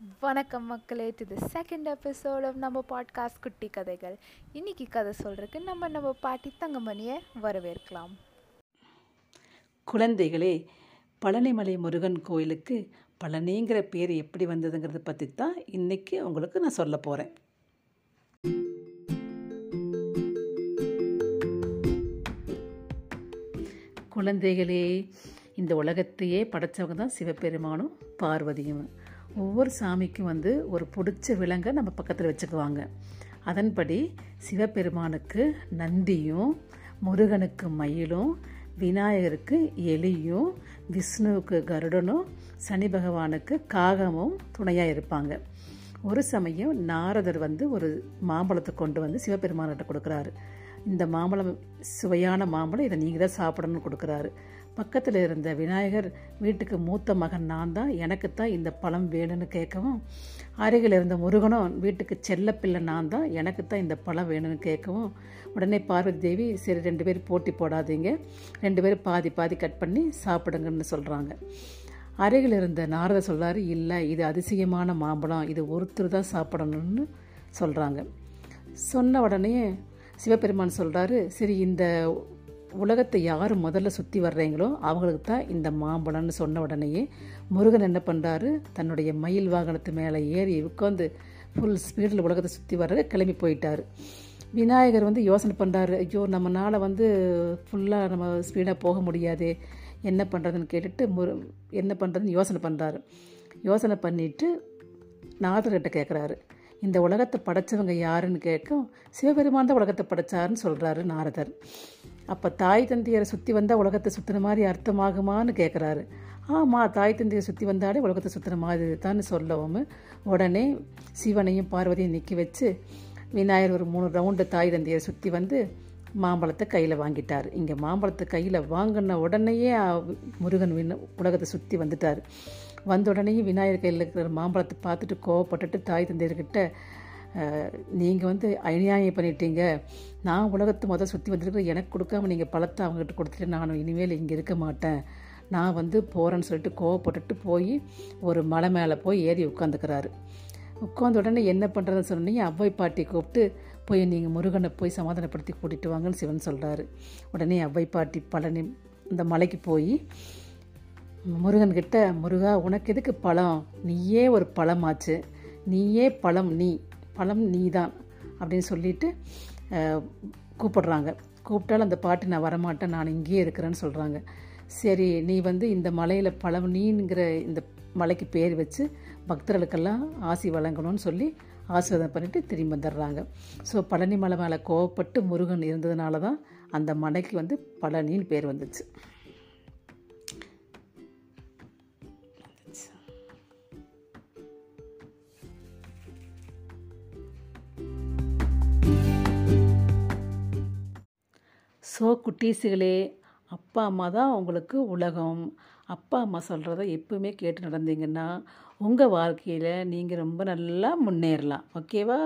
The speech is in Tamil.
வணக்கம் மக்களே to the second episode of நம்ம பாட்காஸ்ட் குட்டி கதைகள். இன்னைக்கு கதை சொல்கிறதுக்கு நம்ம நம்ம பாட்டி தங்கமணியை வரவேற்கலாம். குழந்தைகளே பழனிமலை முருகன் கோயிலுக்கு பழனிங்கிற பேர் எப்படி வந்ததுங்கிறத பற்றி தான் இன்றைக்கி உங்களுக்கு நான் சொல்ல போகிறேன் குழந்தைகளே இந்த உலகத்தையே படைச்சவங்க தான் சிவபெருமானும் பார்வதியும். ஒவ்வொரு சாமிக்கும் வந்து ஒரு பிடிச்ச விலங்கை நம்ம பக்கத்தில் வச்சுக்குவாங்க. அதன்படி சிவபெருமானுக்கு நந்தியும் முருகனுக்கு மயிலும் விநாயகருக்கு எலியும் விஷ்ணுவுக்கு கருடனும் சனி பகவானுக்கு காகமும் துணையாக இருப்பாங்க. ஒரு சமயம் நாரதர் வந்து ஒரு மாம்பழத்தை கொண்டு வந்து சிவபெருமான்கிட்ட கொடுக்குறாரு. இந்த மாம்பழம் சுவையான மாம்பழம் இதை நீங்கள் தான் சாப்பிடணும்னு கொடுக்குறாரு. பக்கத்தில் இருந்த விநாயகர் வீட்டுக்கு மூத்த மகன் நான் தான் எனக்கு தான் இந்த பழம் வேணும்னு கேட்கவும் அருகில் இருந்த முருகனும் வீட்டுக்கு செல்லப்பிள்ளை நான் தான் எனக்கு தான் இந்த பழம் வேணும்னு கேட்கவும் உடனே பார்வதி தேவி சரி ரெண்டு பேரும் போட்டி போடாதீங்க. ரெண்டு பேரும் பாதி பாதி கட் பண்ணி சாப்பிடுங்கன்னு சொல்கிறாங்க அருகில் இருந்த நாரத சொல்கிறாரு இல்லை இது அதிசயமான மாம்பழம். இது ஒருத்தர் தான் சாப்பிடணும்னு சொல்கிறாங்க சொன்ன உடனே சிவபெருமான் சொல்கிறாரு சரி இந்த உலகத்தை யார் முதல்ல சுற்றி வர்றீங்களோ அவங்களுக்கு தான் இந்த மாம்பழம்னு சொன்ன உடனேயே முருகன் என்ன பண்ணுறாரு தன்னுடைய மயில் வாகனத்து மேலே ஏறி உட்காந்து ஃபுல் ஸ்பீடில் உலகத்தை சுற்றி வர்ற கிளம்பி போயிட்டார். விநாயகர் வந்து யோசனை பண்ணுறாரு ஐயோ நம்மளால் வந்து ஃபுல்லாக நம்ம ஸ்பீடாக போக முடியாது. என்ன பண்ணுறதுன்னு கேட்டுட்டு முரு என்ன பண்ணுறதுன்னு யோசனை பண்ணுறாரு யோசனை பண்ணிவிட்டு நாதர்கிட்ட கேட்குறாரு இந்த உலகத்தை படைச்சவங்க யாருன்னு கேட்கும். சிவபெருமான் தான் உலகத்தை படைச்சாருன்னு சொல்கிறாரு நாரதர். அப்போ தாய் தந்தையரை சுற்றி வந்தால் உலகத்தை சுற்றின மாதிரி அர்த்தமாகுமான்னு கேட்குறாரு ஆமாம் தாய் தந்தையை சுற்றி வந்தாலே உலகத்தை சுற்றின மாதிரி தான் சொல்லவும் உடனே சிவனையும் பார்வதியும் நிற்க வச்சு விநாயகர் ஒரு மூணு ரவுண்டு தாய் தந்தையை சுற்றி வந்து மாம்பழத்தை கையில் வாங்கிட்டார். இங்கே மாம்பழத்தை கையில் வாங்கின உடனேயே முருகன் விண்ண உலகத்தை சுற்றி வந்துட்டார். வந்த உடனே விநாயகர் கையில் இருக்கிற மாம்பழத்தை பார்த்துட்டு கோவப்பட்டுட்டு தாய் தந்தையர்கிட்ட நீங்கள் வந்து அநியாயம் பண்ணிட்டீங்க. நான் உலகத்தை முதல் சுற்றி வந்துருக்கிற எனக்கு கொடுக்காம நீங்கள் பழத்தை அவங்ககிட்ட கொடுத்துட்டு நானும் இனிமேல் இங்கே இருக்க மாட்டேன். நான் வந்து போகிறேன்னு சொல்லிட்டு கோவப்பட்டுட்டு போய் ஒரு மலை மேலே போய் ஏறி உட்காந்துக்கிறாரு. உட்காந்த உடனே என்ன பண்ணுறதுன்னு சொன்னீங்க? அவ்வை பாட்டி கூப்பிட்டு போய் நீங்கள் முருகனை போய் சமாதானப்படுத்தி கூட்டிகிட்டு வாங்கன்னு சிவன் சொல்கிறாரு உடனே அவ்வை பாட்டி பழனி இந்த மலைக்கு போய் முருகன்கிட்ட முருகா உனக்கு எதுக்கு பழம்? நீயே ஒரு பழமாச்சு. நீயே பழம் நீ பழம் நீ தான் அப்படின்னு சொல்லிட்டு கூப்பிடுறாங்க. கூப்பிட்டாலும் அந்த பாட்டு நான் வரமாட்டேன் நான் இங்கேயே இருக்கிறேன்னு சொல்கிறாங்க சரி நீ வந்து இந்த மலையில் பழம் நீங்கிற இந்த மலைக்கு பேர் வச்சு பக்தர்களுக்கெல்லாம் ஆசி வழங்கணும்னு சொல்லி ஆசீர்வாதம் பண்ணிவிட்டு திரும்பி வந்துடுறாங்க. ஸோ பழனி மலை மேலே கோவப்பட்டு முருகன் இருந்ததுனால தான் அந்த மலைக்கு வந்து பழனின்னு பேர் வந்துச்சு. ஸோ குட்டீஸுகளே அப்பா அம்மா தான் உங்களுக்கு உலகம். அப்பா அம்மா சொல்கிறத எப்பவுமே கேட்டு நடந்தீங்கன்னா உங்கள் வாழ்க்கையில் நீங்கள் ரொம்ப நல்லா முன்னேறலாம். ஓகேவா?